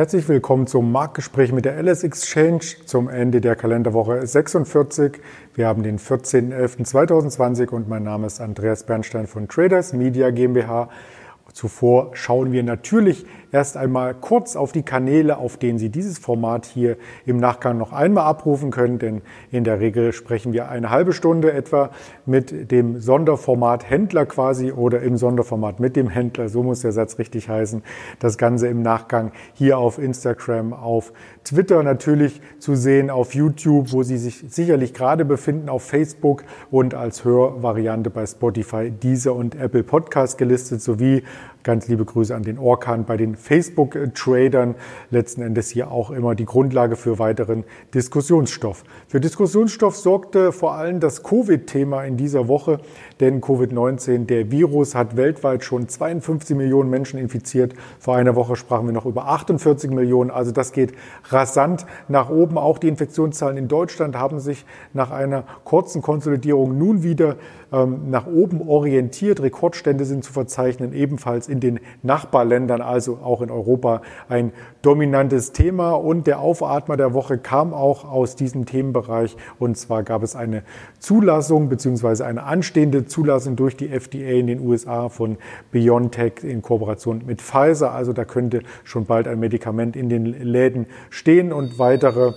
Herzlich willkommen zum Marktgespräch mit der LS Exchange zum Ende der Kalenderwoche 46. Wir haben den 14.11.2020 und mein Name ist Andreas Bernstein von Traders Media GmbH. Zuvor schauen wir natürlich erst einmal kurz auf die Kanäle, auf denen Sie dieses Format hier im Nachgang noch einmal abrufen können, denn in der Regel sprechen wir eine halbe Stunde etwa mit dem Sonderformat Händler quasi oder im Sonderformat mit dem Händler, so muss der Satz richtig heißen. Das Ganze im Nachgang hier auf Instagram, auf Twitter natürlich zu sehen, auf YouTube, wo Sie sich sicherlich gerade befinden, auf Facebook und als Hörvariante bei Spotify, Deezer und Apple Podcast gelistet, sowie Ganz liebe Grüße an den Orkan bei den Facebook-Tradern. Letzten Endes hier auch immer die Grundlage für weiteren Diskussionsstoff. Für Diskussionsstoff sorgte vor allem das Covid-Thema in dieser Woche, denn Covid-19, der Virus, hat weltweit schon 52 Millionen Menschen infiziert. Vor einer Woche sprachen wir noch über 48 Millionen. Also das geht rasant nach oben. Auch die Infektionszahlen in Deutschland haben sich nach einer kurzen Konsolidierung nun wieder nach oben orientiert. Rekordstände sind zu verzeichnen, ebenfalls in den Nachbarländern, also auch in Europa, ein dominantes Thema. Und der Aufatmer der Woche kam auch aus diesem Themenbereich. Und zwar gab es eine Zulassung beziehungsweise eine anstehende Zulassung durch die FDA in den USA von BioNTech in Kooperation mit Pfizer. Also da könnte schon bald ein Medikament in den Läden stehen und weitere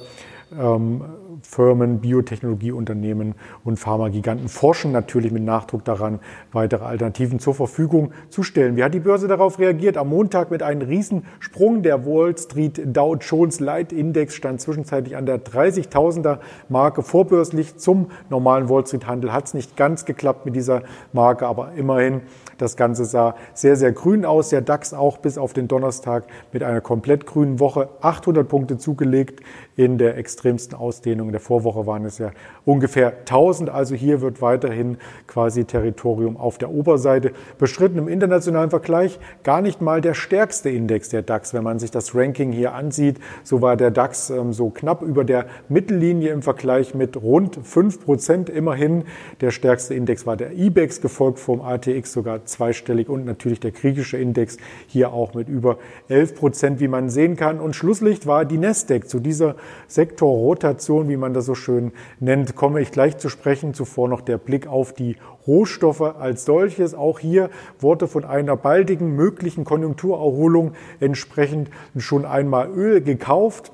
ähm, Firmen, Biotechnologieunternehmen und Pharmagiganten forschen natürlich mit Nachdruck daran, weitere Alternativen zur Verfügung zu stellen. Wie hat die Börse darauf reagiert? Am Montag mit einem Riesensprung. Der Wall Street Dow Jones Light Index stand zwischenzeitlich an der 30.000er Marke vorbörslich. Zum normalen Wall Street Handel hat es nicht ganz geklappt mit dieser Marke, aber immerhin das Ganze sah sehr, sehr grün aus. Der DAX auch bis auf den Donnerstag mit einer komplett grünen Woche 800 Punkte zugelegt. In der extremsten Ausdehnung der Vorwoche waren es ja ungefähr 1000. Also hier wird weiterhin quasi Territorium auf der Oberseite beschritten. Im internationalen Vergleich gar nicht mal der stärkste Index der DAX. Wenn man sich das Ranking hier ansieht, so war der DAX ähm, so knapp über der Mittellinie im Vergleich mit rund 5 Prozent immerhin. Der stärkste Index war der IBEX, gefolgt vom ATX sogar zweistellig und natürlich der griechische Index hier auch mit über 11 Prozent, wie man sehen kann. Und Schlusslicht war die Nasdaq. Zu dieser Sektorrotation, wie man das so schön nennt, komme ich gleich zu sprechen. Zuvor noch der Blick auf die Rohstoffe als solches. Auch hier wurde von einer baldigen möglichen Konjunkturerholung entsprechend schon einmal Öl gekauft.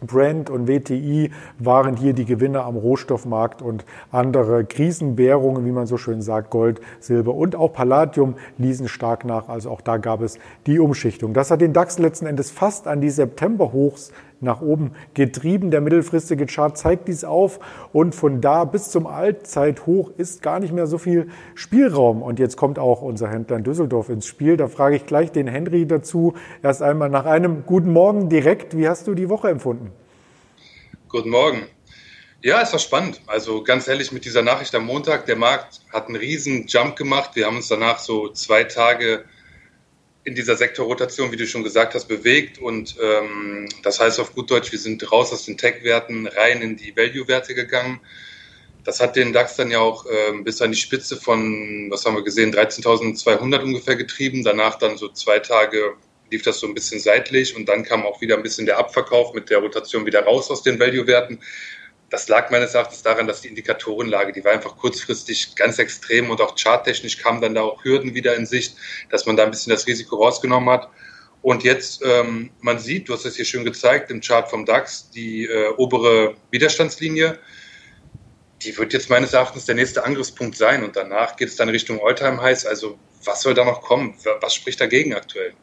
Brand und WTI waren hier die Gewinner am Rohstoffmarkt und andere Krisenwährungen, wie man so schön sagt, Gold, Silber und auch Palladium ließen stark nach. Also auch da gab es die Umschichtung. Das hat den DAX letzten Endes fast an die Septemberhochs nach oben getrieben. Der mittelfristige Chart zeigt dies auf und von da bis zum Allzeithoch ist gar nicht mehr so viel Spielraum. Und jetzt kommt auch unser Händler in Düsseldorf ins Spiel. Da frage ich gleich den Henry dazu. Erst einmal nach einem guten Morgen direkt. Wie hast du die Woche empfunden? Guten Morgen. Ja, es war spannend. Also ganz ehrlich, mit dieser Nachricht am Montag, der Markt hat einen riesen Jump gemacht. Wir haben uns danach so zwei Tage in dieser Sektorrotation, wie du schon gesagt hast, bewegt. Und ähm, das heißt auf gut Deutsch, wir sind raus aus den Tech-Werten, rein in die Value-Werte gegangen. Das hat den DAX dann ja auch ähm, bis an die Spitze von, was haben wir gesehen, 13.200 ungefähr getrieben. Danach dann so zwei Tage lief das so ein bisschen seitlich und dann kam auch wieder ein bisschen der Abverkauf mit der Rotation wieder raus aus den Value-Werten das lag meines Erachtens daran, dass die Indikatorenlage, die war einfach kurzfristig ganz extrem und auch charttechnisch kamen dann da auch Hürden wieder in Sicht, dass man da ein bisschen das Risiko rausgenommen hat. Und jetzt, ähm, man sieht, du hast es hier schön gezeigt im Chart vom DAX, die äh, obere Widerstandslinie, die wird jetzt meines Erachtens der nächste Angriffspunkt sein und danach geht es dann Richtung Alltime Highs. Also was soll da noch kommen? Was spricht dagegen aktuell?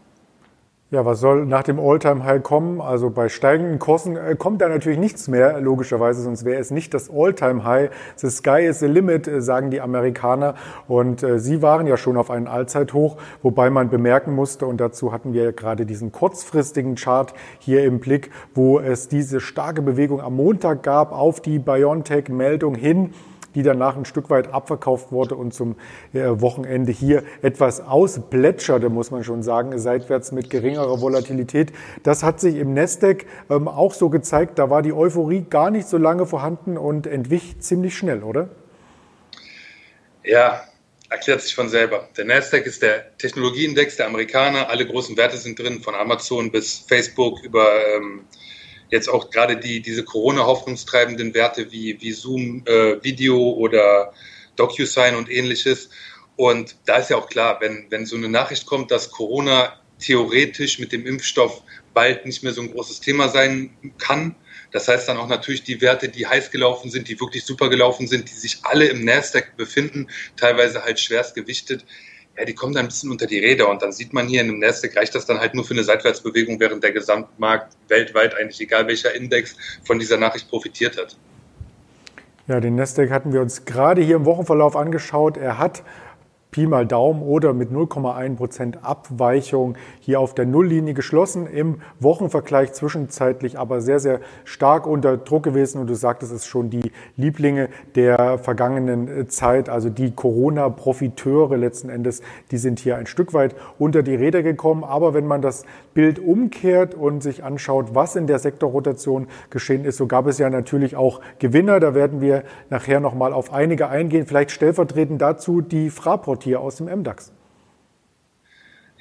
Ja, was soll nach dem All-Time-High kommen? Also bei steigenden Kursen äh, kommt da natürlich nichts mehr, logischerweise, sonst wäre es nicht das All-Time-High. The sky is the limit, äh, sagen die Amerikaner. Und äh, sie waren ja schon auf einen Allzeithoch, wobei man bemerken musste, und dazu hatten wir ja gerade diesen kurzfristigen Chart hier im Blick, wo es diese starke Bewegung am Montag gab auf die BioNTech-Meldung hin die danach ein Stück weit abverkauft wurde und zum äh, Wochenende hier etwas ausplätscherte, muss man schon sagen, seitwärts mit geringerer Volatilität. Das hat sich im Nasdaq ähm, auch so gezeigt. Da war die Euphorie gar nicht so lange vorhanden und entwich ziemlich schnell, oder? Ja, erklärt sich von selber. Der Nasdaq ist der Technologieindex der Amerikaner. Alle großen Werte sind drin, von Amazon bis Facebook über ähm, jetzt auch gerade die diese Corona-hoffnungstreibenden Werte wie, wie Zoom äh, Video oder DocuSign und ähnliches. Und da ist ja auch klar, wenn, wenn so eine Nachricht kommt, dass Corona theoretisch mit dem Impfstoff bald nicht mehr so ein großes Thema sein kann, das heißt dann auch natürlich die Werte, die heiß gelaufen sind, die wirklich super gelaufen sind, die sich alle im Nasdaq befinden, teilweise halt schwerst gewichtet, ja, die kommen dann ein bisschen unter die Räder und dann sieht man hier in dem Nasdaq reicht das dann halt nur für eine Seitwärtsbewegung, während der Gesamtmarkt weltweit eigentlich egal welcher Index von dieser Nachricht profitiert hat. Ja, den Nasdaq hatten wir uns gerade hier im Wochenverlauf angeschaut. Er hat Pi mal Daumen oder mit 0,1 Prozent Abweichung hier auf der Nulllinie geschlossen. Im Wochenvergleich zwischenzeitlich aber sehr, sehr stark unter Druck gewesen. Und du sagtest es schon, die Lieblinge der vergangenen Zeit, also die Corona-Profiteure letzten Endes, die sind hier ein Stück weit unter die Räder gekommen. Aber wenn man das Bild umkehrt und sich anschaut, was in der Sektorrotation geschehen ist, so gab es ja natürlich auch Gewinner. Da werden wir nachher nochmal auf einige eingehen. Vielleicht stellvertretend dazu die Fraport hier aus dem MDAX.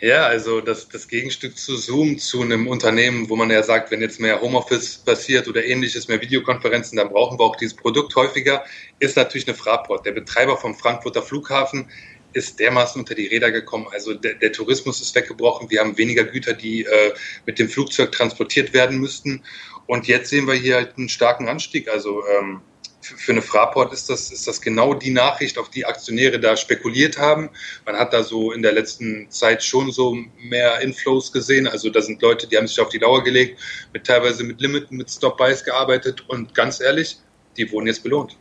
Ja, also das, das Gegenstück zu Zoom, zu einem Unternehmen, wo man ja sagt, wenn jetzt mehr Homeoffice passiert oder ähnliches, mehr Videokonferenzen, dann brauchen wir auch dieses Produkt häufiger, ist natürlich eine Fraport. Der Betreiber vom Frankfurter Flughafen ist dermaßen unter die Räder gekommen. Also der, der Tourismus ist weggebrochen. Wir haben weniger Güter, die äh, mit dem Flugzeug transportiert werden müssten. Und jetzt sehen wir hier halt einen starken Anstieg. Also ähm, für eine Fraport ist das, ist das genau die Nachricht, auf die Aktionäre da spekuliert haben. Man hat da so in der letzten Zeit schon so mehr Inflows gesehen. Also da sind Leute, die haben sich auf die Lauer gelegt, mit teilweise mit Limiten, mit Stop-Buys gearbeitet und ganz ehrlich, die wurden jetzt belohnt.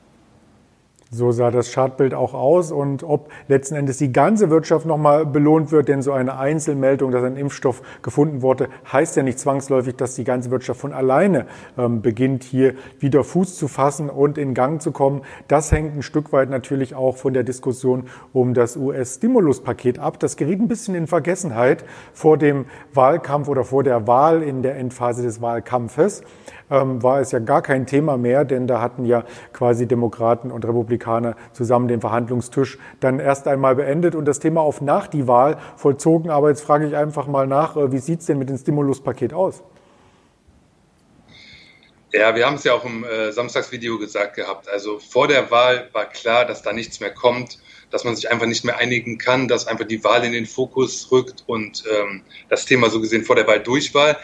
So sah das Chartbild auch aus und ob letzten Endes die ganze Wirtschaft nochmal belohnt wird, denn so eine Einzelmeldung, dass ein Impfstoff gefunden wurde, heißt ja nicht zwangsläufig, dass die ganze Wirtschaft von alleine ähm, beginnt, hier wieder Fuß zu fassen und in Gang zu kommen. Das hängt ein Stück weit natürlich auch von der Diskussion um das US-Stimuluspaket ab. Das geriet ein bisschen in Vergessenheit vor dem Wahlkampf oder vor der Wahl in der Endphase des Wahlkampfes ähm, war es ja gar kein Thema mehr, denn da hatten ja quasi Demokraten und Republikaner zusammen den Verhandlungstisch dann erst einmal beendet und das Thema auf nach die Wahl vollzogen. Aber jetzt frage ich einfach mal nach, äh, wie sieht es denn mit dem Stimuluspaket aus? Ja, wir haben es ja auch im äh, Samstagsvideo gesagt gehabt. Also vor der Wahl war klar, dass da nichts mehr kommt, dass man sich einfach nicht mehr einigen kann, dass einfach die Wahl in den Fokus rückt und ähm, das Thema so gesehen vor der Wahl durch war.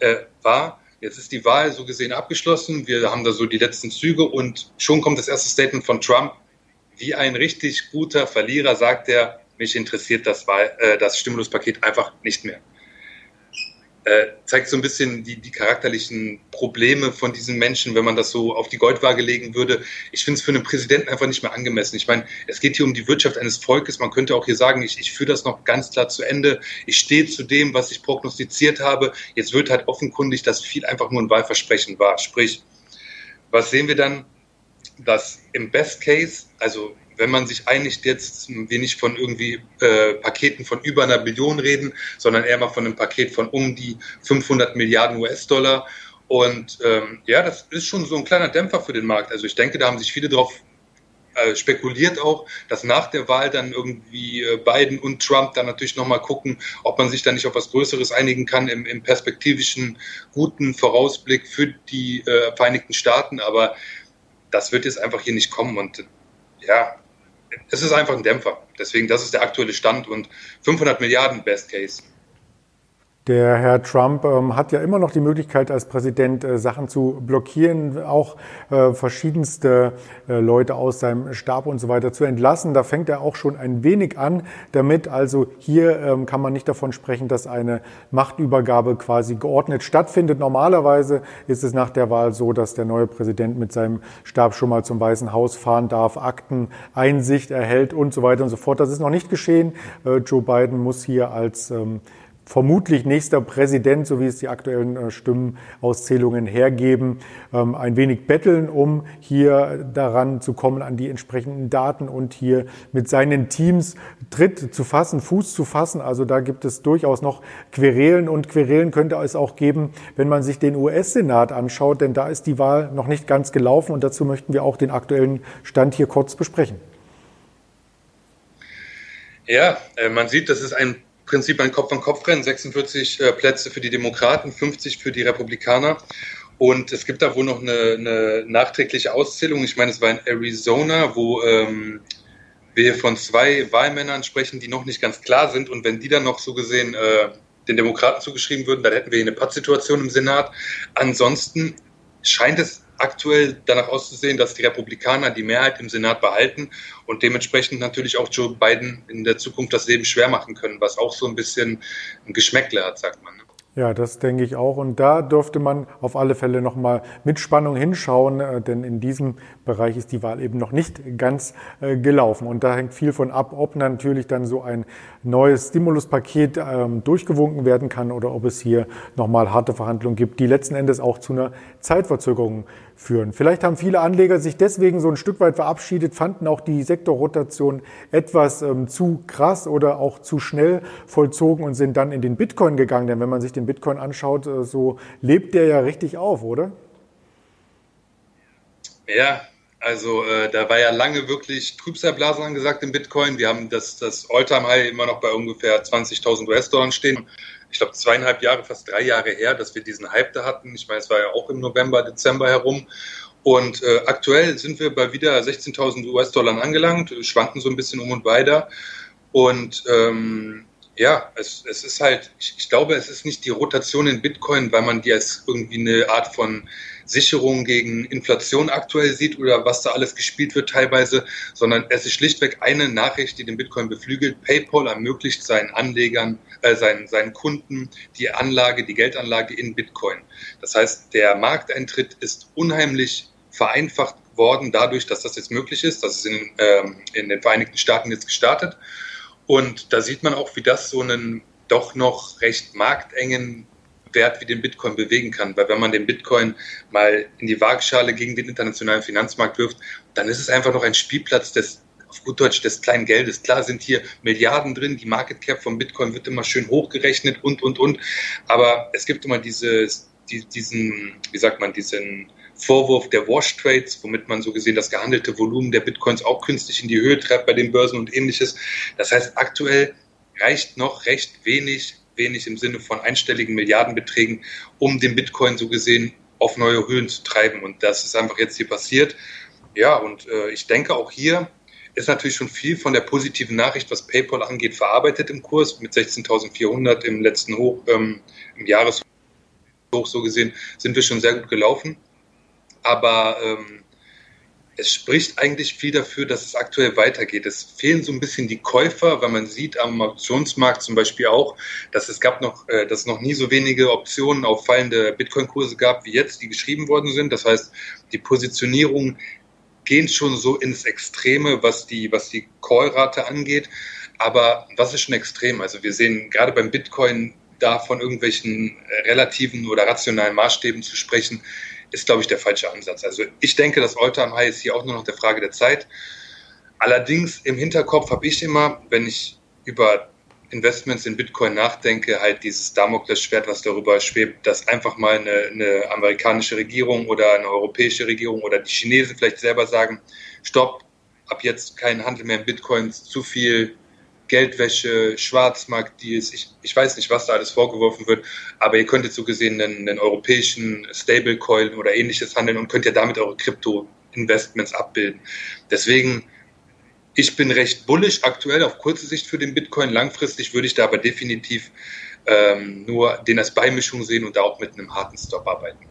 Äh, war. Jetzt ist die Wahl so gesehen abgeschlossen. Wir haben da so die letzten Züge und schon kommt das erste Statement von Trump. Wie ein richtig guter Verlierer sagt er, mich interessiert das, Wahl, äh, das Stimuluspaket einfach nicht mehr äh, zeigt so ein bisschen die, die charakterlichen Probleme von diesen Menschen, wenn man das so auf die Goldwaage legen würde. Ich finde es für einen Präsidenten einfach nicht mehr angemessen. Ich meine, es geht hier um die Wirtschaft eines Volkes. Man könnte auch hier sagen, ich, ich führe das noch ganz klar zu Ende. Ich stehe zu dem, was ich prognostiziert habe. Jetzt wird halt offenkundig, dass viel einfach nur ein Wahlversprechen war. Sprich, was sehen wir dann? Dass im Best Case, also wenn man sich einigt, jetzt wir nicht von irgendwie äh, Paketen von über einer Billion reden, sondern eher mal von einem Paket von um die 500 Milliarden US-Dollar. Und ähm, ja, das ist schon so ein kleiner Dämpfer für den Markt. Also ich denke, da haben sich viele drauf äh, spekuliert auch, dass nach der Wahl dann irgendwie äh, Biden und Trump dann natürlich nochmal gucken, ob man sich da nicht auf was Größeres einigen kann im, im perspektivischen guten Vorausblick für die äh, Vereinigten Staaten. Aber das wird jetzt einfach hier nicht kommen. Und ja, es ist einfach ein Dämpfer. Deswegen, das ist der aktuelle Stand und 500 Milliarden Best Case. Der Herr Trump ähm, hat ja immer noch die Möglichkeit, als Präsident äh, Sachen zu blockieren, auch äh, verschiedenste äh, Leute aus seinem Stab und so weiter zu entlassen. Da fängt er auch schon ein wenig an damit. Also hier ähm, kann man nicht davon sprechen, dass eine Machtübergabe quasi geordnet stattfindet. Normalerweise ist es nach der Wahl so, dass der neue Präsident mit seinem Stab schon mal zum Weißen Haus fahren darf, Akten, Einsicht erhält und so weiter und so fort. Das ist noch nicht geschehen. Äh, Joe Biden muss hier als ähm, vermutlich nächster Präsident, so wie es die aktuellen äh, Stimmenauszählungen hergeben, ähm, ein wenig betteln, um hier daran zu kommen, an die entsprechenden Daten und hier mit seinen Teams Tritt zu fassen, Fuß zu fassen. Also da gibt es durchaus noch Querelen und Querelen könnte es auch geben, wenn man sich den US-Senat anschaut, denn da ist die Wahl noch nicht ganz gelaufen und dazu möchten wir auch den aktuellen Stand hier kurz besprechen. Ja, äh, man sieht, das ist ein Prinzip ein Kopf-an-Kopf-Rennen, 46 äh, Plätze für die Demokraten, 50 für die Republikaner. Und es gibt da wohl noch eine, eine nachträgliche Auszählung. Ich meine, es war in Arizona, wo ähm, wir von zwei Wahlmännern sprechen, die noch nicht ganz klar sind. Und wenn die dann noch so gesehen äh, den Demokraten zugeschrieben würden, dann hätten wir hier eine Pattsituation im Senat. Ansonsten scheint es aktuell danach auszusehen, dass die Republikaner die Mehrheit im Senat behalten und dementsprechend natürlich auch Joe Biden in der Zukunft das Leben schwer machen können, was auch so ein bisschen ein Geschmäckle hat, sagt man. Ne? Ja, das denke ich auch. Und da dürfte man auf alle Fälle nochmal mit Spannung hinschauen, äh, denn in diesem Bereich ist die Wahl eben noch nicht ganz äh, gelaufen. Und da hängt viel von ab, ob natürlich dann so ein neues Stimuluspaket ähm, durchgewunken werden kann oder ob es hier nochmal harte Verhandlungen gibt, die letzten Endes auch zu einer Zeitverzögerung führen. Vielleicht haben viele Anleger sich deswegen so ein Stück weit verabschiedet, fanden auch die Sektorrotation etwas ähm, zu krass oder auch zu schnell vollzogen und sind dann in den Bitcoin gegangen. Denn wenn man sich den Bitcoin anschaut, äh, so lebt der ja richtig auf, oder? Ja, also äh, da war ja lange wirklich Trübsalblasen angesagt im Bitcoin. Wir haben das, das All-Time-High immer noch bei ungefähr 20.000 US-Dollar stehen ich glaube, zweieinhalb Jahre, fast drei Jahre her, dass wir diesen Hype da hatten. Ich meine, es war ja auch im November, Dezember herum. Und äh, aktuell sind wir bei wieder 16.000 US-Dollar angelangt, schwanken so ein bisschen um und weiter. Und ähm, ja, es, es ist halt, ich, ich glaube, es ist nicht die Rotation in Bitcoin, weil man die als irgendwie eine Art von Sicherung gegen Inflation aktuell sieht oder was da alles gespielt wird teilweise, sondern es ist schlichtweg eine Nachricht, die den Bitcoin beflügelt. PayPal ermöglicht seinen Anlegern, äh, seinen, seinen Kunden die Anlage, die Geldanlage in Bitcoin. Das heißt, der Markteintritt ist unheimlich vereinfacht worden dadurch, dass das jetzt möglich ist. Das ist in, ähm, in den Vereinigten Staaten jetzt gestartet. Und da sieht man auch, wie das so einen doch noch recht marktengen Wert wie den Bitcoin bewegen kann. Weil wenn man den Bitcoin mal in die Waagschale gegen den internationalen Finanzmarkt wirft, dann ist es einfach noch ein Spielplatz des auf gut Deutsch des kleinen Geldes. Klar sind hier Milliarden drin, die Market Cap von Bitcoin wird immer schön hochgerechnet und, und, und. Aber es gibt immer dieses, die, diesen, wie sagt man, diesen Vorwurf der Wash Trades, womit man so gesehen das gehandelte Volumen der Bitcoins auch künstlich in die Höhe treibt bei den Börsen und ähnliches. Das heißt, aktuell reicht noch recht wenig wenig im Sinne von einstelligen Milliardenbeträgen, um den Bitcoin so gesehen auf neue Höhen zu treiben. Und das ist einfach jetzt hier passiert. Ja, und äh, ich denke auch hier ist natürlich schon viel von der positiven Nachricht, was PayPal angeht, verarbeitet im Kurs mit 16.400 im letzten Hoch, ähm, im Jahreshoch so gesehen, sind wir schon sehr gut gelaufen. Aber ähm, es spricht eigentlich viel dafür, dass es aktuell weitergeht. Es fehlen so ein bisschen die Käufer, weil man sieht am Auktionsmarkt zum Beispiel auch, dass es gab noch, äh, dass noch nie so wenige Optionen auf fallende Bitcoin-Kurse gab wie jetzt, die geschrieben worden sind. Das heißt, die Positionierung gehen schon so ins Extreme, was die, was die Call-Rate angeht. Aber was ist schon extrem? Also wir sehen gerade beim Bitcoin da von irgendwelchen relativen oder rationalen Maßstäben zu sprechen, ist, glaube ich, der falsche Ansatz. Also ich denke, das All-Time-High ist hier auch nur noch der Frage der Zeit. Allerdings im Hinterkopf habe ich immer, wenn ich über Investments in Bitcoin nachdenke, halt dieses Damoklesschwert, was darüber schwebt, dass einfach mal eine, eine amerikanische Regierung oder eine europäische Regierung oder die Chinesen vielleicht selber sagen, stopp, ab jetzt kein Handel mehr in Bitcoins, zu viel Geldwäsche, Schwarzmarktdeals, ich, ich weiß nicht, was da alles vorgeworfen wird, aber ihr könntet so gesehen einen, einen europäischen Stablecoin oder ähnliches handeln und könnt ja damit eure Krypto-Investments abbilden. Deswegen, ich bin recht bullisch aktuell auf kurze Sicht für den Bitcoin. Langfristig würde ich da aber definitiv ähm, nur den als Beimischung sehen und da auch mit einem harten Stop arbeiten.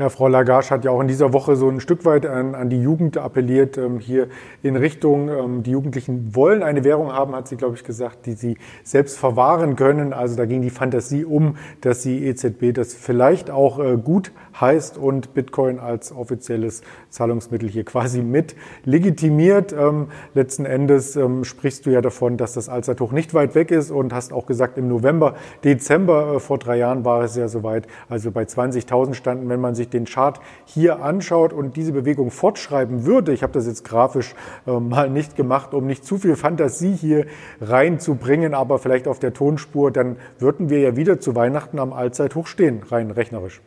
Ja, Frau Lagage hat ja auch in dieser Woche so ein Stück weit an, an die Jugend appelliert, ähm, hier in Richtung, ähm, die Jugendlichen wollen eine Währung haben, hat sie, glaube ich, gesagt, die sie selbst verwahren können. Also da ging die Fantasie um, dass die EZB das vielleicht auch äh, gut heißt und Bitcoin als offizielles Zahlungsmittel hier quasi mit legitimiert. Ähm, letzten Endes ähm, sprichst du ja davon, dass das Allzeithoch nicht weit weg ist und hast auch gesagt, im November, Dezember äh, vor drei Jahren war es ja soweit, also bei 20.000 standen, wenn man sich den Chart hier anschaut und diese Bewegung fortschreiben würde, ich habe das jetzt grafisch äh, mal nicht gemacht, um nicht zu viel Fantasie hier reinzubringen, aber vielleicht auf der Tonspur, dann würden wir ja wieder zu Weihnachten am Allzeithoch stehen, rein rechnerisch.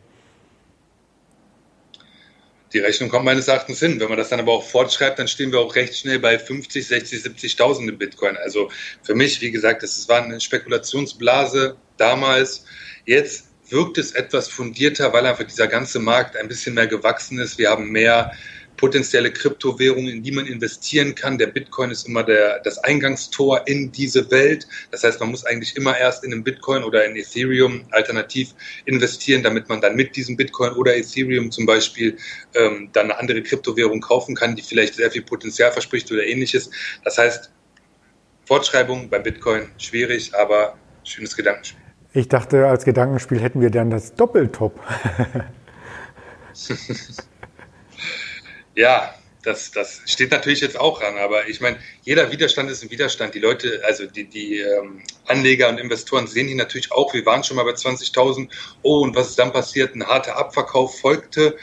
Die Rechnung kommt meines Erachtens hin. Wenn man das dann aber auch fortschreibt, dann stehen wir auch recht schnell bei 50, 60, 70.000 im Bitcoin. Also für mich, wie gesagt, das war eine Spekulationsblase damals. Jetzt wirkt es etwas fundierter, weil einfach dieser ganze Markt ein bisschen mehr gewachsen ist. Wir haben mehr potenzielle Kryptowährungen, in die man investieren kann. Der Bitcoin ist immer der, das Eingangstor in diese Welt. Das heißt, man muss eigentlich immer erst in einen Bitcoin oder in Ethereum alternativ investieren, damit man dann mit diesem Bitcoin oder Ethereum zum Beispiel ähm, dann eine andere Kryptowährung kaufen kann, die vielleicht sehr viel Potenzial verspricht oder ähnliches. Das heißt, Fortschreibung bei Bitcoin schwierig, aber schönes Gedankenspiel. Ich dachte, als Gedankenspiel hätten wir dann das Doppeltop. Ja, das, das steht natürlich jetzt auch an, aber ich meine, jeder Widerstand ist ein Widerstand. Die Leute, also die, die ähm, Anleger und Investoren sehen die natürlich auch. Wir waren schon mal bei 20.000. Oh, und was ist dann passiert? Ein harter Abverkauf folgte.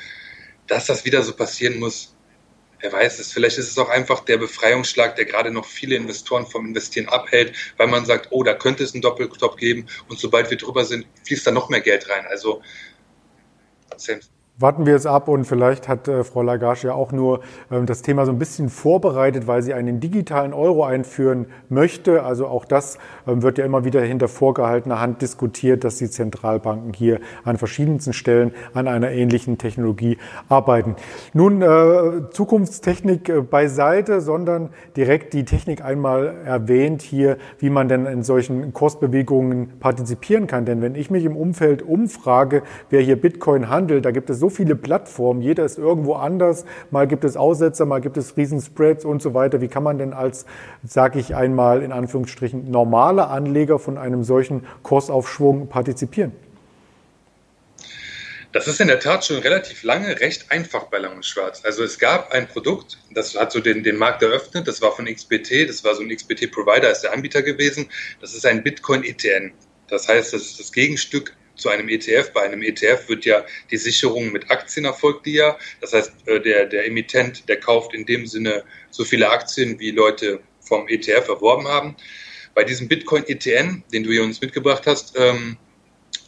Dass das wieder so passieren muss, wer weiß es. Vielleicht ist es auch einfach der Befreiungsschlag, der gerade noch viele Investoren vom Investieren abhält, weil man sagt, oh, da könnte es einen Doppeltop geben und sobald wir drüber sind, fließt da noch mehr Geld rein. Also, Sam warten wir es ab und vielleicht hat äh, Frau Lagache ja auch nur ähm, das Thema so ein bisschen vorbereitet, weil sie einen digitalen Euro einführen möchte. Also auch das ähm, wird ja immer wieder hinter vorgehaltener Hand diskutiert, dass die Zentralbanken hier an verschiedensten Stellen an einer ähnlichen Technologie arbeiten. Nun äh, Zukunftstechnik äh, beiseite, sondern direkt die Technik einmal erwähnt hier, wie man denn in solchen Kursbewegungen partizipieren kann. Denn wenn ich mich im Umfeld umfrage, wer hier Bitcoin handelt, da gibt es so viele Plattformen, jeder ist irgendwo anders. Mal gibt es Aussetzer, mal gibt es Riesenspreads und so weiter. Wie kann man denn als, sage ich einmal in Anführungsstrichen, normaler Anleger von einem solchen Kursaufschwung partizipieren? Das ist in der Tat schon relativ lange recht einfach bei Lang und Schwarz. Also es gab ein Produkt, das hat so den, den Markt eröffnet, das war von XBT, das war so ein XBT-Provider, ist der Anbieter gewesen. Das ist ein Bitcoin-ETN. Das heißt, das ist das Gegenstück zu einem ETF. Bei einem ETF wird ja die Sicherung mit Aktien erfolgt die ja. Das heißt, äh, der, der Emittent, der kauft in dem Sinne so viele Aktien, wie Leute vom ETF erworben haben. Bei diesem Bitcoin ETN, den du hier uns mitgebracht hast, ähm,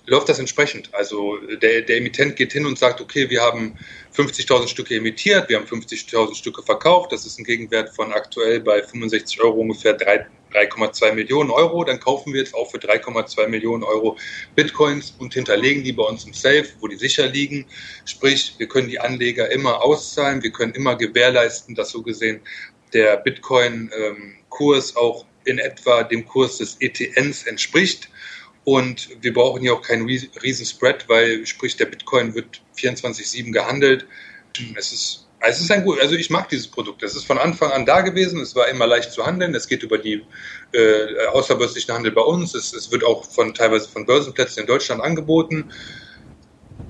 läuft das entsprechend. Also der, der Emittent geht hin und sagt, okay, wir haben 50.000 Stücke emittiert, wir haben 50.000 Stücke verkauft, das ist ein Gegenwert von aktuell bei 65 Euro ungefähr 3,2 Millionen Euro. Dann kaufen wir jetzt auch für 3,2 Millionen Euro Bitcoins und hinterlegen die bei uns im Safe, wo die sicher liegen. Sprich, wir können die Anleger immer auszahlen, wir können immer gewährleisten, dass so gesehen der Bitcoin-Kurs ähm, auch in etwa dem Kurs des ETNs entspricht. Und wir brauchen hier auch keinen riesen Spread, weil sprich der Bitcoin wird 24/7 gehandelt. Es ist, es ist ein gut, also ich mag dieses Produkt. Es ist von Anfang an da gewesen. Es war immer leicht zu handeln. Es geht über die äh, außerbörslichen Handel bei uns. Es, es wird auch von teilweise von Börsenplätzen in Deutschland angeboten.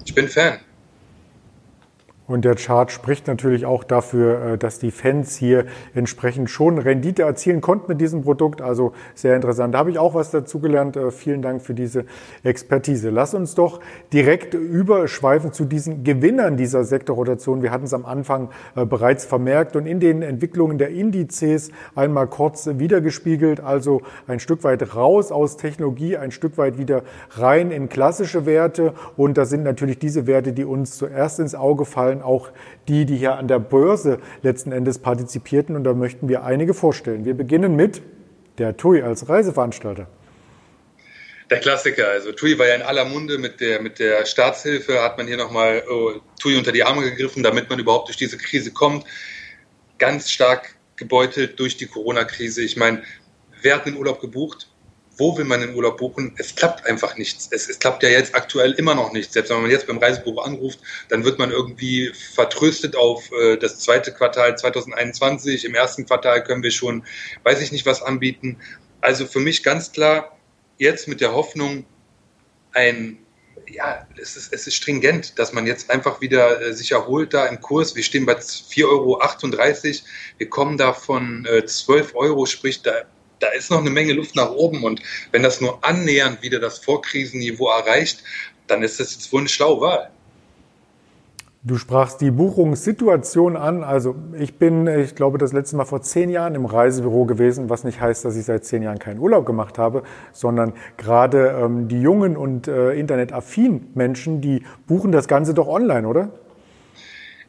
Ich bin Fan. Und der Chart spricht natürlich auch dafür, äh, dass die Fans hier entsprechend schon Rendite erzielen konnten mit diesem Produkt. Also sehr interessant. Da habe ich auch was dazugelernt. Äh, vielen Dank für diese Expertise. Lass uns doch direkt überschweifen zu diesen Gewinnern dieser Sektorrotation. Wir hatten es am Anfang äh, bereits vermerkt und in den Entwicklungen der Indizes einmal kurz wiedergespiegelt. Also ein Stück weit raus aus Technologie, ein Stück weit wieder rein in klassische Werte. Und das sind natürlich diese Werte, die uns zuerst ins Auge fallen fallen auch die, die hier an der Börse letzten Endes partizipierten. Und da möchten wir einige vorstellen. Wir beginnen mit der TUI als Reiseveranstalter. Der Klassiker, also TUI war ja in aller Munde mit der, mit der Staatshilfe, hat man hier nochmal oh, TUI unter die Arme gegriffen, damit man überhaupt durch diese Krise kommt. Ganz stark gebeutelt durch die Corona-Krise. Ich meine, wer hat einen Urlaub gebucht? Wo will man den Urlaub buchen? Es klappt einfach nichts. Es, es, klappt ja jetzt aktuell immer noch nichts. Selbst wenn man jetzt beim Reisebuch anruft, dann wird man irgendwie vertröstet auf äh, das zweite Quartal 2021. Im ersten Quartal können wir schon, weiß ich nicht, was anbieten. Also für mich ganz klar, jetzt mit der Hoffnung, ein, ja, es ist, es ist stringent, dass man jetzt einfach wieder äh, sich erholt da im Kurs. Wir stehen bei 4,38 Euro. Wir kommen da von äh, 12 Euro, sprich, da da ist noch eine Menge Luft nach oben. Und wenn das nur annähernd wieder das Vorkrisenniveau erreicht, dann ist das jetzt wohl eine schlaue Wahl. Du sprachst die Buchungssituation an. Also ich bin, ich glaube, das letzte Mal vor zehn Jahren im Reisebüro gewesen, was nicht heißt, dass ich seit zehn Jahren keinen Urlaub gemacht habe, sondern gerade ähm, die jungen und äh, internetaffinen Menschen, die buchen das Ganze doch online, oder?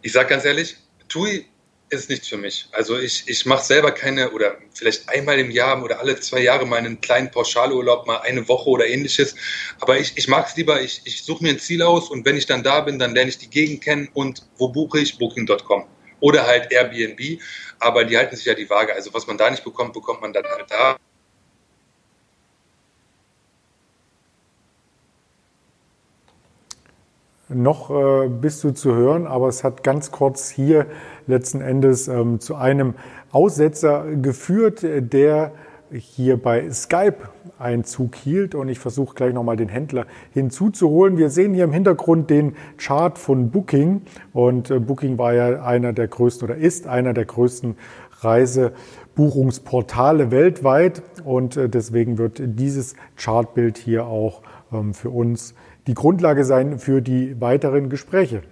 Ich sage ganz ehrlich, TUI ist nichts für mich. Also ich, ich mache selber keine oder vielleicht einmal im Jahr oder alle zwei Jahre mal einen kleinen Pauschalurlaub, mal eine Woche oder ähnliches. Aber ich, ich mag es lieber, ich, ich suche mir ein Ziel aus und wenn ich dann da bin, dann lerne ich die Gegend kennen und wo buche ich? Booking.com. Oder halt Airbnb. Aber die halten sich ja die Waage. Also was man da nicht bekommt, bekommt man dann halt da. Noch äh, bist du zu hören, aber es hat ganz kurz hier letzten Endes ähm, zu einem Aussetzer geführt, der hier bei Skype Einzug hielt. Und ich versuche gleich nochmal den Händler hinzuzuholen. Wir sehen hier im Hintergrund den Chart von Booking. Und äh, Booking war ja einer der größten oder ist einer der größten Reisebuchungsportale weltweit. Und äh, deswegen wird dieses Chartbild hier auch ähm, für uns die Grundlage sein für die weiteren Gespräche.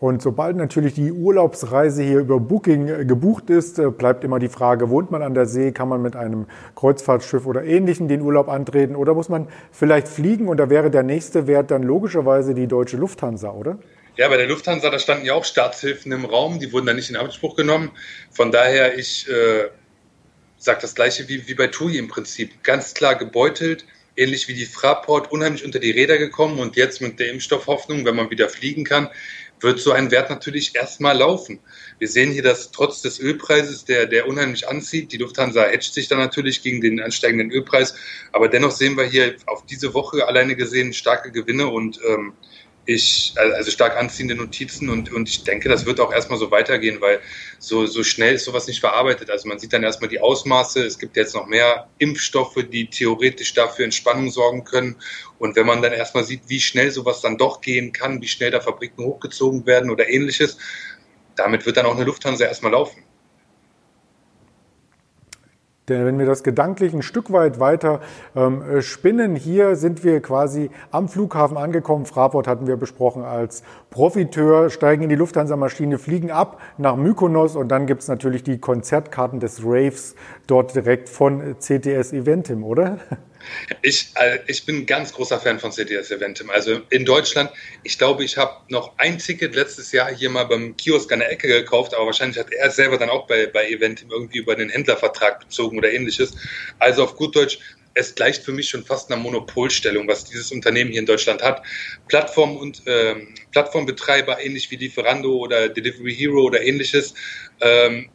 Und sobald natürlich die Urlaubsreise hier über Booking äh, gebucht ist, äh, bleibt immer die Frage, wohnt man an der See, kann man mit einem Kreuzfahrtschiff oder ähnlichem den Urlaub antreten oder muss man vielleicht fliegen und da wäre der nächste Wert dann logischerweise die deutsche Lufthansa, oder? Ja, bei der Lufthansa, da standen ja auch Staatshilfen im Raum, die wurden dann nicht in Anspruch genommen. Von daher, ich äh, sage das gleiche wie, wie bei TUI im Prinzip. Ganz klar gebeutelt, ähnlich wie die Fraport, unheimlich unter die Räder gekommen und jetzt mit der Impfstoffhoffnung, wenn man wieder fliegen kann, wird so ein Wert natürlich erstmal laufen. Wir sehen hier, dass trotz des Ölpreises, der, der unheimlich anzieht, die Lufthansa hedgt sich dann natürlich gegen den ansteigenden Ölpreis, aber dennoch sehen wir hier auf diese Woche alleine gesehen starke Gewinne und ähm, ich, also stark anziehende Notizen und, und ich denke, das wird auch erstmal so weitergehen, weil so, so schnell ist sowas nicht verarbeitet. Also man sieht dann erstmal die Ausmaße. Es gibt jetzt noch mehr Impfstoffe, die theoretisch dafür Entspannung sorgen können. Und wenn man dann erstmal sieht, wie schnell sowas dann doch gehen kann, wie schnell da Fabriken hochgezogen werden oder ähnliches, damit wird dann auch eine Lufthansa erstmal laufen. Denn wenn wir das gedanklich ein Stück weit weiter ähm, äh, spinnen, hier sind wir quasi am Flughafen angekommen. Fraport hatten wir besprochen als Profiteur, steigen in die Lufthansa-Maschine, fliegen ab nach Mykonos und dann gibt's natürlich die Konzertkarten des Raves dort direkt von CTS Eventim, oder? Ich, äh, ich bin ein ganz großer Fan von CTS Eventim. Also in Deutschland, ich glaube, ich habe noch ein Ticket letztes Jahr hier mal beim Kiosk an der Ecke gekauft, aber wahrscheinlich hat er selber dann auch bei, bei Eventim irgendwie über den Händlervertrag bezogen oder ähnliches. Also auf gut Deutsch, es gleicht für mich schon fast einer Monopolstellung, was dieses Unternehmen hier in Deutschland hat. Plattform und ähm, Plattformbetreiber, ähnlich wie Lieferando oder Delivery Hero oder ähnliches, ähm,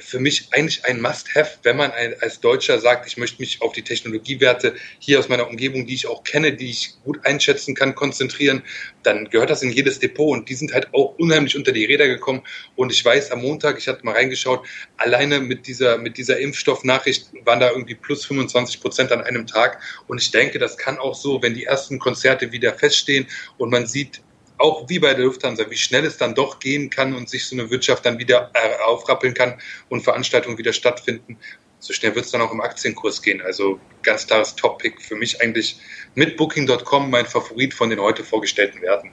für mich eigentlich ein Must-Have, wenn man als Deutscher sagt, ich möchte mich auf die Technologiewerte hier aus meiner Umgebung, die ich auch kenne, die ich gut einschätzen kann, konzentrieren, dann gehört das in jedes Depot und die sind halt auch unheimlich unter die Räder gekommen. Und ich weiß am Montag, ich hatte mal reingeschaut, alleine mit dieser, mit dieser Impfstoffnachricht waren da irgendwie plus 25 Prozent an einem Tag. Und ich denke, das kann auch so, wenn die ersten Konzerte wieder feststehen und man sieht, auch wie bei der Lufthansa, wie schnell es dann doch gehen kann und sich so eine Wirtschaft dann wieder äh, aufrappeln kann und Veranstaltungen wieder stattfinden. So schnell wird es dann auch im Aktienkurs gehen. Also ganz klares Top-Pick für mich eigentlich mit Booking.com mein Favorit von den heute vorgestellten Werten.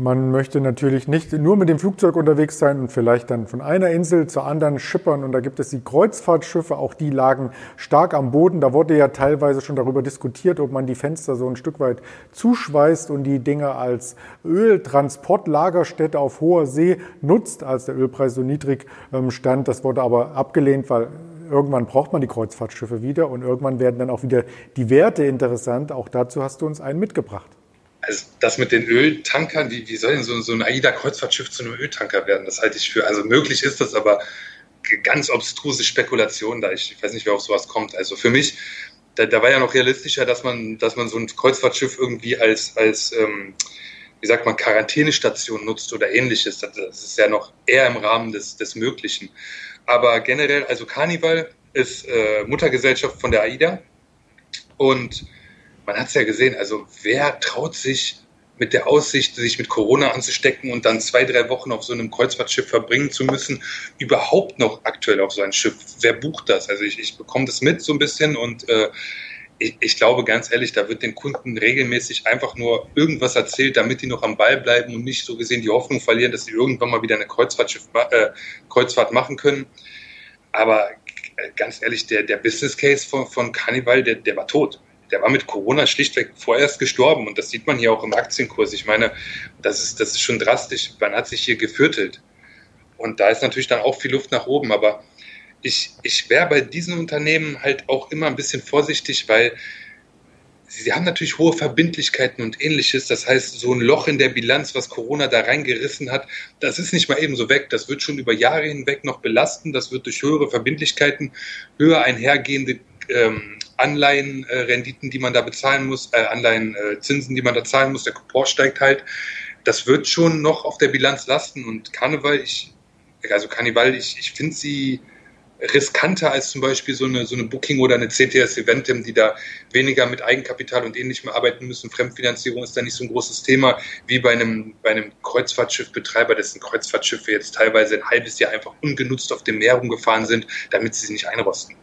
Man möchte natürlich nicht nur mit dem Flugzeug unterwegs sein und vielleicht dann von einer Insel zur anderen schippern. Und da gibt es die Kreuzfahrtschiffe, auch die lagen stark am Boden. Da wurde ja teilweise schon darüber diskutiert, ob man die Fenster so ein Stück weit zuschweißt und die Dinge als Öltransportlagerstätte auf hoher See nutzt, als der Ölpreis so niedrig ähm, stand. Das wurde aber abgelehnt, weil irgendwann braucht man die Kreuzfahrtschiffe wieder und irgendwann werden dann auch wieder die Werte interessant. Auch dazu hast du uns einen mitgebracht also das mit den Öltankern, wie, wie soll denn so, so ein AIDA-Kreuzfahrtschiff zu einem Öltanker werden? Das halte ich für, also möglich ist das, aber ganz obstruse Spekulation da. Ich weiß nicht, wer auf sowas kommt. Also für mich, da, da war ja noch realistischer, dass man, dass man so ein Kreuzfahrtschiff irgendwie als, als ähm, wie sagt man, Quarantänestation nutzt oder ähnliches. Das, das ist ja noch eher im Rahmen des, des Möglichen. Aber generell, also Carnival ist äh, Muttergesellschaft von der AIDA und man hat es ja gesehen, also wer traut sich mit der Aussicht, sich mit Corona anzustecken und dann zwei, drei Wochen auf so einem Kreuzfahrtschiff verbringen zu müssen, überhaupt noch aktuell auf so ein Schiff? Wer bucht das? Also ich, ich bekomme das mit so ein bisschen und äh, ich, ich, glaube ganz ehrlich, da wird den Kunden regelmäßig einfach nur irgendwas erzählt, damit die noch am Ball bleiben und nicht so gesehen die Hoffnung verlieren, dass sie irgendwann mal wieder eine Kreuzfahrtschiff, äh, Kreuzfahrt machen können. Aber äh, ganz ehrlich, der, der Business Case von, von Carnival, der, der war tot der war mit Corona schlichtweg vorerst gestorben. Und das sieht man hier auch im Aktienkurs. Ich meine, das ist, das ist schon drastisch. Man hat sich hier geviertelt. Und da ist natürlich dann auch viel Luft nach oben. Aber ich, ich wäre bei diesen Unternehmen halt auch immer ein bisschen vorsichtig, weil sie haben natürlich hohe Verbindlichkeiten und ähnliches. Das heißt, so ein Loch in der Bilanz, was Corona da reingerissen hat, das ist nicht mal eben so weg. Das wird schon über Jahre hinweg noch belasten. Das wird durch höhere Verbindlichkeiten, höher einhergehende ähm, Anleihenrenditen, äh, die man da bezahlen muss, äh, Anleihenzinsen, äh, die man da zahlen muss. Der Coupon steigt halt. Das wird schon noch auf der Bilanz lasten. Und Karneval, ich, also Karneval, ich, ich finde sie riskanter als zum Beispiel so eine, so eine Booking oder eine CTS Eventim, die da weniger mit Eigenkapital und ähnlichem arbeiten müssen. Fremdfinanzierung ist da nicht so ein großes Thema wie bei einem, bei einem Kreuzfahrtschiffbetreiber, dessen Kreuzfahrtschiffe jetzt teilweise ein halbes Jahr einfach ungenutzt auf dem Meer rumgefahren sind, damit sie sich nicht einrosten.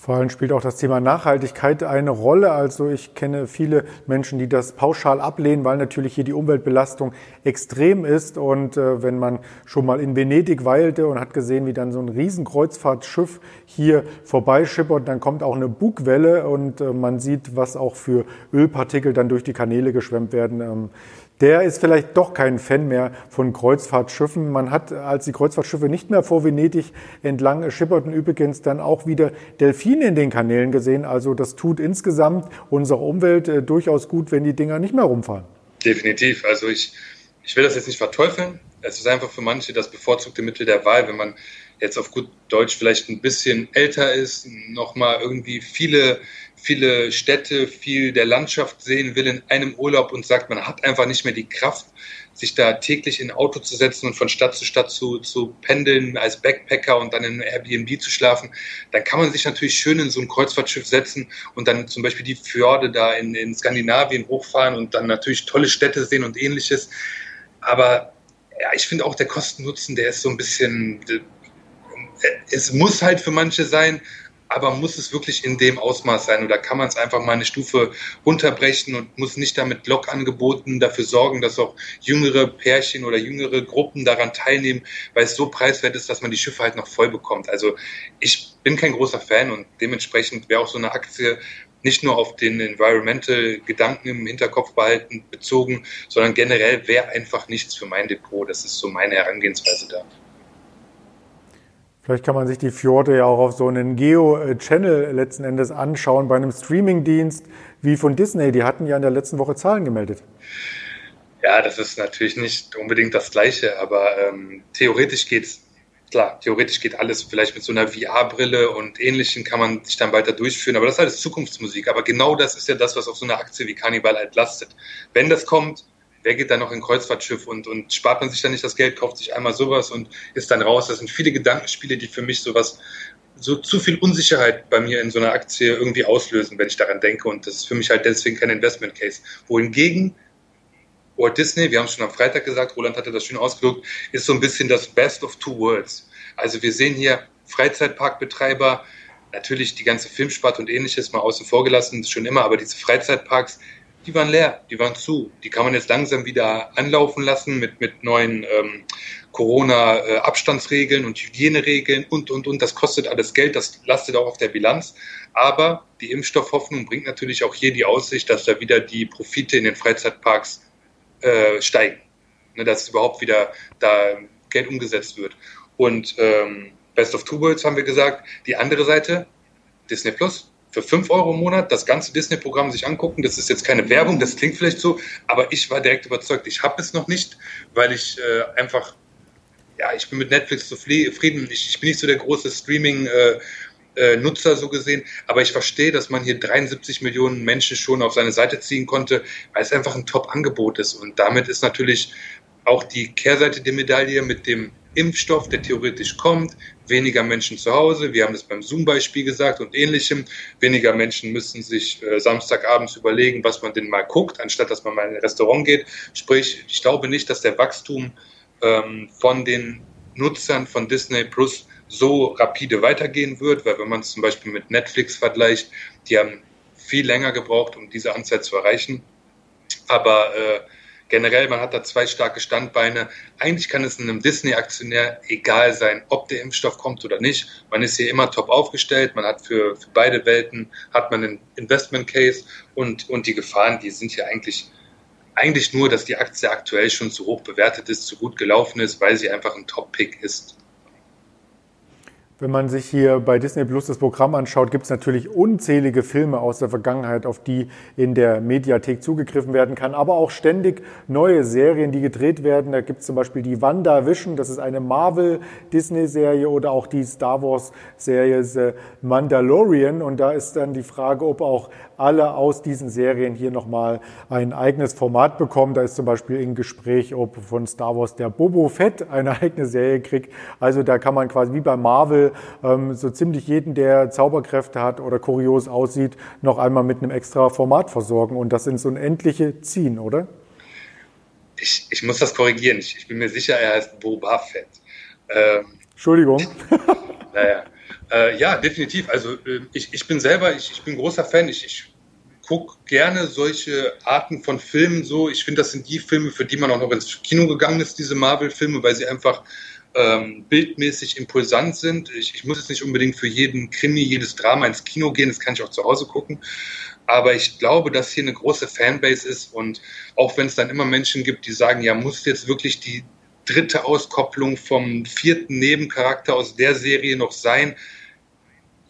Vor allem spielt auch das Thema Nachhaltigkeit eine Rolle. Also ich kenne viele Menschen, die das pauschal ablehnen, weil natürlich hier die Umweltbelastung extrem ist. Und äh, wenn man schon mal in Venedig weilte und hat gesehen, wie dann so ein Riesenkreuzfahrtschiff hier vorbeischippert, dann kommt auch eine Bugwelle und äh, man sieht, was auch für Ölpartikel dann durch die Kanäle geschwemmt werden. Ähm, der ist vielleicht doch kein Fan mehr von Kreuzfahrtschiffen. Man hat, als die Kreuzfahrtschiffe nicht mehr vor Venedig entlang schipperten, übrigens dann auch wieder Delfine in den Kanälen gesehen. Also das tut insgesamt unserer Umwelt äh, durchaus gut, wenn die Dinger nicht mehr rumfahren. Definitiv. Also ich, ich will das jetzt nicht verteufeln. Es ist einfach für manche das bevorzugte Mittel der Wahl, wenn man jetzt auf gut Deutsch vielleicht ein bisschen älter ist, nochmal irgendwie viele viele Städte, viel der Landschaft sehen will in einem Urlaub und sagt, man hat einfach nicht mehr die Kraft, sich da täglich in ein Auto zu setzen und von Stadt zu Stadt zu, zu pendeln als Backpacker und dann in Airbnb zu schlafen, dann kann man sich natürlich schön in so ein Kreuzfahrtschiff setzen und dann zum Beispiel die Fjorde da in, in Skandinavien hochfahren und dann natürlich tolle Städte sehen und ähnliches. Aber ja, ich finde auch der Kosten-Nutzen, der ist so ein bisschen, äh, es muss halt für manche sein, aber muss es wirklich in dem Ausmaß sein oder kann man es einfach mal eine Stufe runterbrechen und muss nicht damit Blogangeboten dafür sorgen, dass auch jüngere Pärchen oder jüngere Gruppen daran teilnehmen, weil es so preiswert ist, dass man die Schiffe halt noch voll bekommt. Also ich bin kein großer Fan und dementsprechend wäre auch so eine Aktie nicht nur auf den Environmental Gedanken im Hinterkopf behalten bezogen, sondern generell wäre einfach nichts für mein Depot. Das ist so meine Herangehensweise da. Vielleicht kann man sich die Fjorde ja auch auf so einen Geo-Channel letzten Endes anschauen, bei einem Streamingdienst wie von Disney. Die hatten ja in der letzten Woche Zahlen gemeldet. Ja, das ist natürlich nicht unbedingt das Gleiche, aber ähm, theoretisch geht's klar, theoretisch geht alles vielleicht mit so einer VR-Brille und Ähnlichem kann man sich dann weiter durchführen, aber das ist alles Zukunftsmusik. Aber genau das ist ja das, was auf so einer Aktie wie Cannibal halt lastet. Wenn das kommt, wer geht dann noch in Kreuzfahrtschiff und, und spart man sich dann nicht das Geld, kauft sich einmal sowas und ist dann raus. Das sind viele Gedankenspiele, die für mich sowas, so zu viel Unsicherheit bei mir in so einer Aktie irgendwie auslösen, wenn ich daran denke. Und das ist für mich halt deswegen kein Investment Case. Wohingegen Walt Disney, wir haben es schon am Freitag gesagt, Roland hatte das schön ausgedrückt, ist so ein bisschen das Best of Two Worlds. Also wir sehen hier Freizeitparkbetreiber, natürlich die ganze Filmsparte und ähnliches mal außen vor gelassen, schon immer, aber diese Freizeitparks, die waren leer, die waren zu. Die kann man jetzt langsam wieder anlaufen lassen mit, mit neuen ähm, Corona-Abstandsregeln und Hygieneregeln und, und, und. Das kostet alles Geld, das lastet auch auf der Bilanz. Aber die Impfstoffhoffnung bringt natürlich auch hier die Aussicht, dass da wieder die Profite in den Freizeitparks äh, steigen. Ne, dass überhaupt wieder da Geld umgesetzt wird. Und ähm, Best of Two Worlds haben wir gesagt. Die andere Seite, Disney Plus, für 5 Euro im Monat das ganze Disney-Programm sich angucken. Das ist jetzt keine Werbung, das klingt vielleicht so, aber ich war direkt überzeugt. Ich habe es noch nicht, weil ich äh, einfach, ja, ich bin mit Netflix zufrieden. Ich, ich bin nicht so der große Streaming- äh, äh, Nutzer so gesehen, aber ich verstehe, dass man hier 73 Millionen Menschen schon auf seine Seite ziehen konnte, weil es einfach ein Top-Angebot ist. Und damit ist natürlich auch die Kehrseite der Medaille mit dem Impfstoff, der theoretisch kommt, weniger Menschen zu Hause, wir haben es beim Zoom-Beispiel gesagt und ähnlichem, weniger Menschen müssen sich äh, Samstagabends überlegen, was man denn mal guckt, anstatt dass man mal in ein Restaurant geht. Sprich, ich glaube nicht, dass der Wachstum ähm, von den Nutzern von Disney Plus so rapide weitergehen wird, weil wenn man es zum Beispiel mit Netflix vergleicht, die haben viel länger gebraucht, um diese Anzahl zu erreichen. Aber äh, Generell, man hat da zwei starke Standbeine. Eigentlich kann es einem Disney-Aktionär egal sein, ob der Impfstoff kommt oder nicht. Man ist hier immer top aufgestellt. Man hat für, für beide Welten hat man einen Investment Case und, und die Gefahren, die sind hier eigentlich eigentlich nur, dass die Aktie aktuell schon zu hoch bewertet ist, zu gut gelaufen ist, weil sie einfach ein Top-Pick ist. Wenn man sich hier bei Disney Plus das Programm anschaut, gibt es natürlich unzählige Filme aus der Vergangenheit, auf die in der Mediathek zugegriffen werden kann, aber auch ständig neue Serien, die gedreht werden. Da gibt es zum Beispiel die Wanda Vision, das ist eine Marvel-Disney-Serie oder auch die Star Wars-Serie The Mandalorian. Und da ist dann die Frage, ob auch alle aus diesen Serien hier nochmal ein eigenes Format bekommen. Da ist zum Beispiel im Gespräch, ob von Star Wars der Bobo Fett eine eigene Serie kriegt. Also da kann man quasi wie bei Marvel ähm, so ziemlich jeden, der Zauberkräfte hat oder kurios aussieht, noch einmal mit einem extra Format versorgen und das ins Unendliche ziehen, oder? Ich, ich muss das korrigieren. Ich, ich bin mir sicher, er heißt Boba Fett. Ähm, Entschuldigung. naja. Äh, ja, definitiv. Also äh, ich, ich bin selber, ich, ich bin großer Fan. Ich, ich gucke gerne solche Arten von Filmen so. Ich finde, das sind die Filme, für die man auch noch ins Kino gegangen ist, diese Marvel-Filme, weil sie einfach ähm, bildmäßig impulsant sind. Ich, ich muss jetzt nicht unbedingt für jeden Krimi, jedes Drama ins Kino gehen, das kann ich auch zu Hause gucken. Aber ich glaube, dass hier eine große Fanbase ist und auch wenn es dann immer Menschen gibt, die sagen, ja, muss jetzt wirklich die dritte Auskopplung vom vierten Nebencharakter aus der Serie noch sein?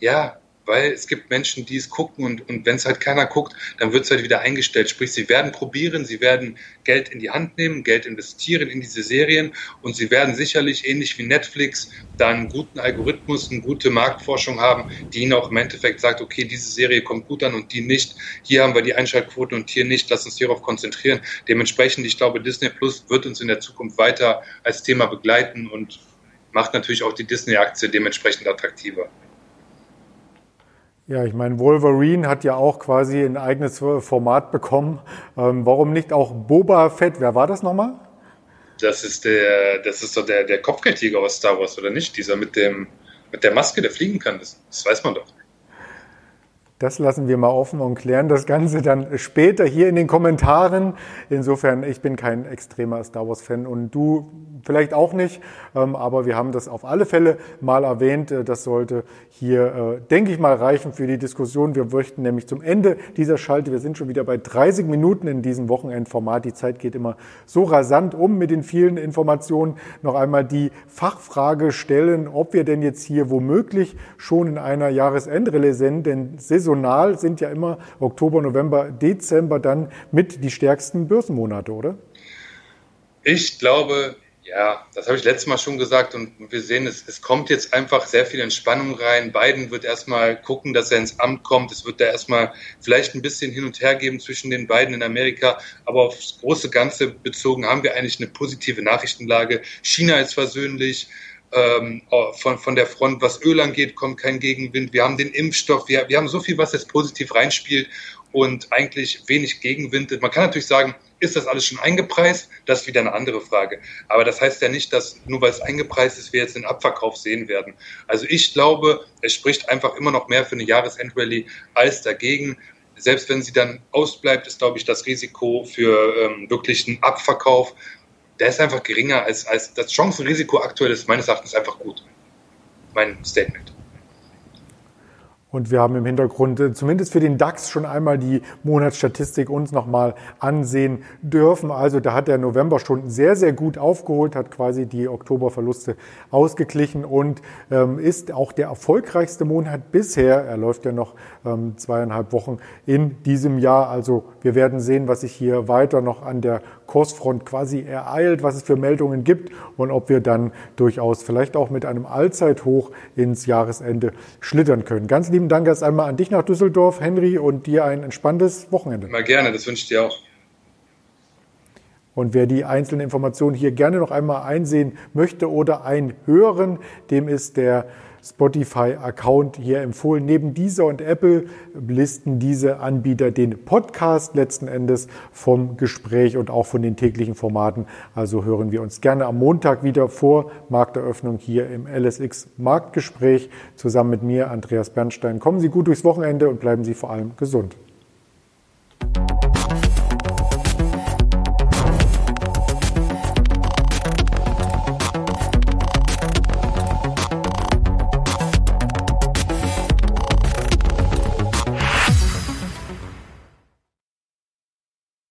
Ja, weil es gibt Menschen, die es gucken und, und wenn es halt keiner guckt, dann wird es halt wieder eingestellt. Sprich, sie werden probieren, sie werden Geld in die Hand nehmen, Geld investieren in diese Serien und sie werden sicherlich ähnlich wie Netflix dann einen guten Algorithmus, eine gute Marktforschung haben, die ihnen auch im Endeffekt sagt, okay, diese Serie kommt gut an und die nicht. Hier haben wir die Einschaltquoten und hier nicht. Lass uns hierauf konzentrieren. Dementsprechend, ich glaube, Disney Plus wird uns in der Zukunft weiter als Thema begleiten und macht natürlich auch die Disney-Aktie dementsprechend attraktiver. Ja, ich meine, Wolverine hat ja auch quasi ein eigenes Format bekommen. Ähm, warum nicht auch Boba Fett? Wer war das nochmal? Das ist der, das ist doch der, der Kopfgeldjäger aus Star Wars, oder nicht? Dieser mit dem, mit der Maske, der fliegen kann. Das, das weiß man doch. Das lassen wir mal offen und klären das Ganze dann später hier in den Kommentaren. Insofern, ich bin kein extremer Star Wars-Fan und du vielleicht auch nicht, ähm, aber wir haben das auf alle Fälle mal erwähnt. Äh, das sollte hier, äh, denke ich mal, reichen für die Diskussion. Wir möchten nämlich zum Ende dieser Schalte, wir sind schon wieder bei 30 Minuten in diesem Wochenendformat. Die Zeit geht immer so rasant um mit den vielen Informationen. Noch einmal die Fachfrage stellen, ob wir denn jetzt hier womöglich schon in einer Jahresendrelle sind, denn saisonal sind ja immer Oktober, November, Dezember dann mit die stärksten Börsenmonate, oder? Ich glaube, ja, das habe ich letztes Mal schon gesagt und wir sehen, es, es kommt jetzt einfach sehr viel Entspannung rein. Biden wird erstmal gucken, dass er ins Amt kommt. Es wird da erstmal vielleicht ein bisschen hin und her geben zwischen den beiden in Amerika, aber aufs große Ganze bezogen haben wir eigentlich eine positive Nachrichtenlage. China ist versöhnlich ähm, von, von der Front. Was Öl angeht, kommt kein Gegenwind. Wir haben den Impfstoff. Wir, wir haben so viel, was jetzt positiv reinspielt und eigentlich wenig Gegenwind. Man kann natürlich sagen, ist das alles schon eingepreist? Das ist wieder eine andere Frage. Aber das heißt ja nicht, dass nur weil es eingepreist ist, wir jetzt den Abverkauf sehen werden. Also ich glaube, es spricht einfach immer noch mehr für eine Jahresendrallye als dagegen. Selbst wenn sie dann ausbleibt, ist, glaube ich, das Risiko für ähm, wirklich einen Abverkauf der ist einfach geringer als, als das Chancenrisiko aktuell ist meines Erachtens einfach gut. Mein Statement. Und wir haben im Hintergrund äh, zumindest für den DAX schon einmal die Monatsstatistik uns nochmal ansehen dürfen. Also da hat der November schon sehr, sehr gut aufgeholt, hat quasi die Oktoberverluste ausgeglichen und ähm, ist auch der erfolgreichste Monat bisher. Er läuft ja noch ähm, zweieinhalb Wochen in diesem Jahr. Also wir werden sehen, was sich hier weiter noch an der Kursfront quasi ereilt, was es für Meldungen gibt und ob wir dann durchaus vielleicht auch mit einem Allzeithoch ins Jahresende schlittern können. Ganz lieben Dank erst einmal an dich nach Düsseldorf, Henry, und dir ein entspanntes Wochenende. Mal gerne, das wünsche ich dir auch. Und wer die einzelnen Informationen hier gerne noch einmal einsehen möchte oder einhören, dem ist der Spotify-Account hier empfohlen. Neben dieser und Apple listen diese Anbieter den Podcast letzten Endes vom Gespräch und auch von den täglichen Formaten. Also hören wir uns gerne am Montag wieder vor Markteröffnung hier im LSX Marktgespräch zusammen mit mir, Andreas Bernstein. Kommen Sie gut durchs Wochenende und bleiben Sie vor allem gesund.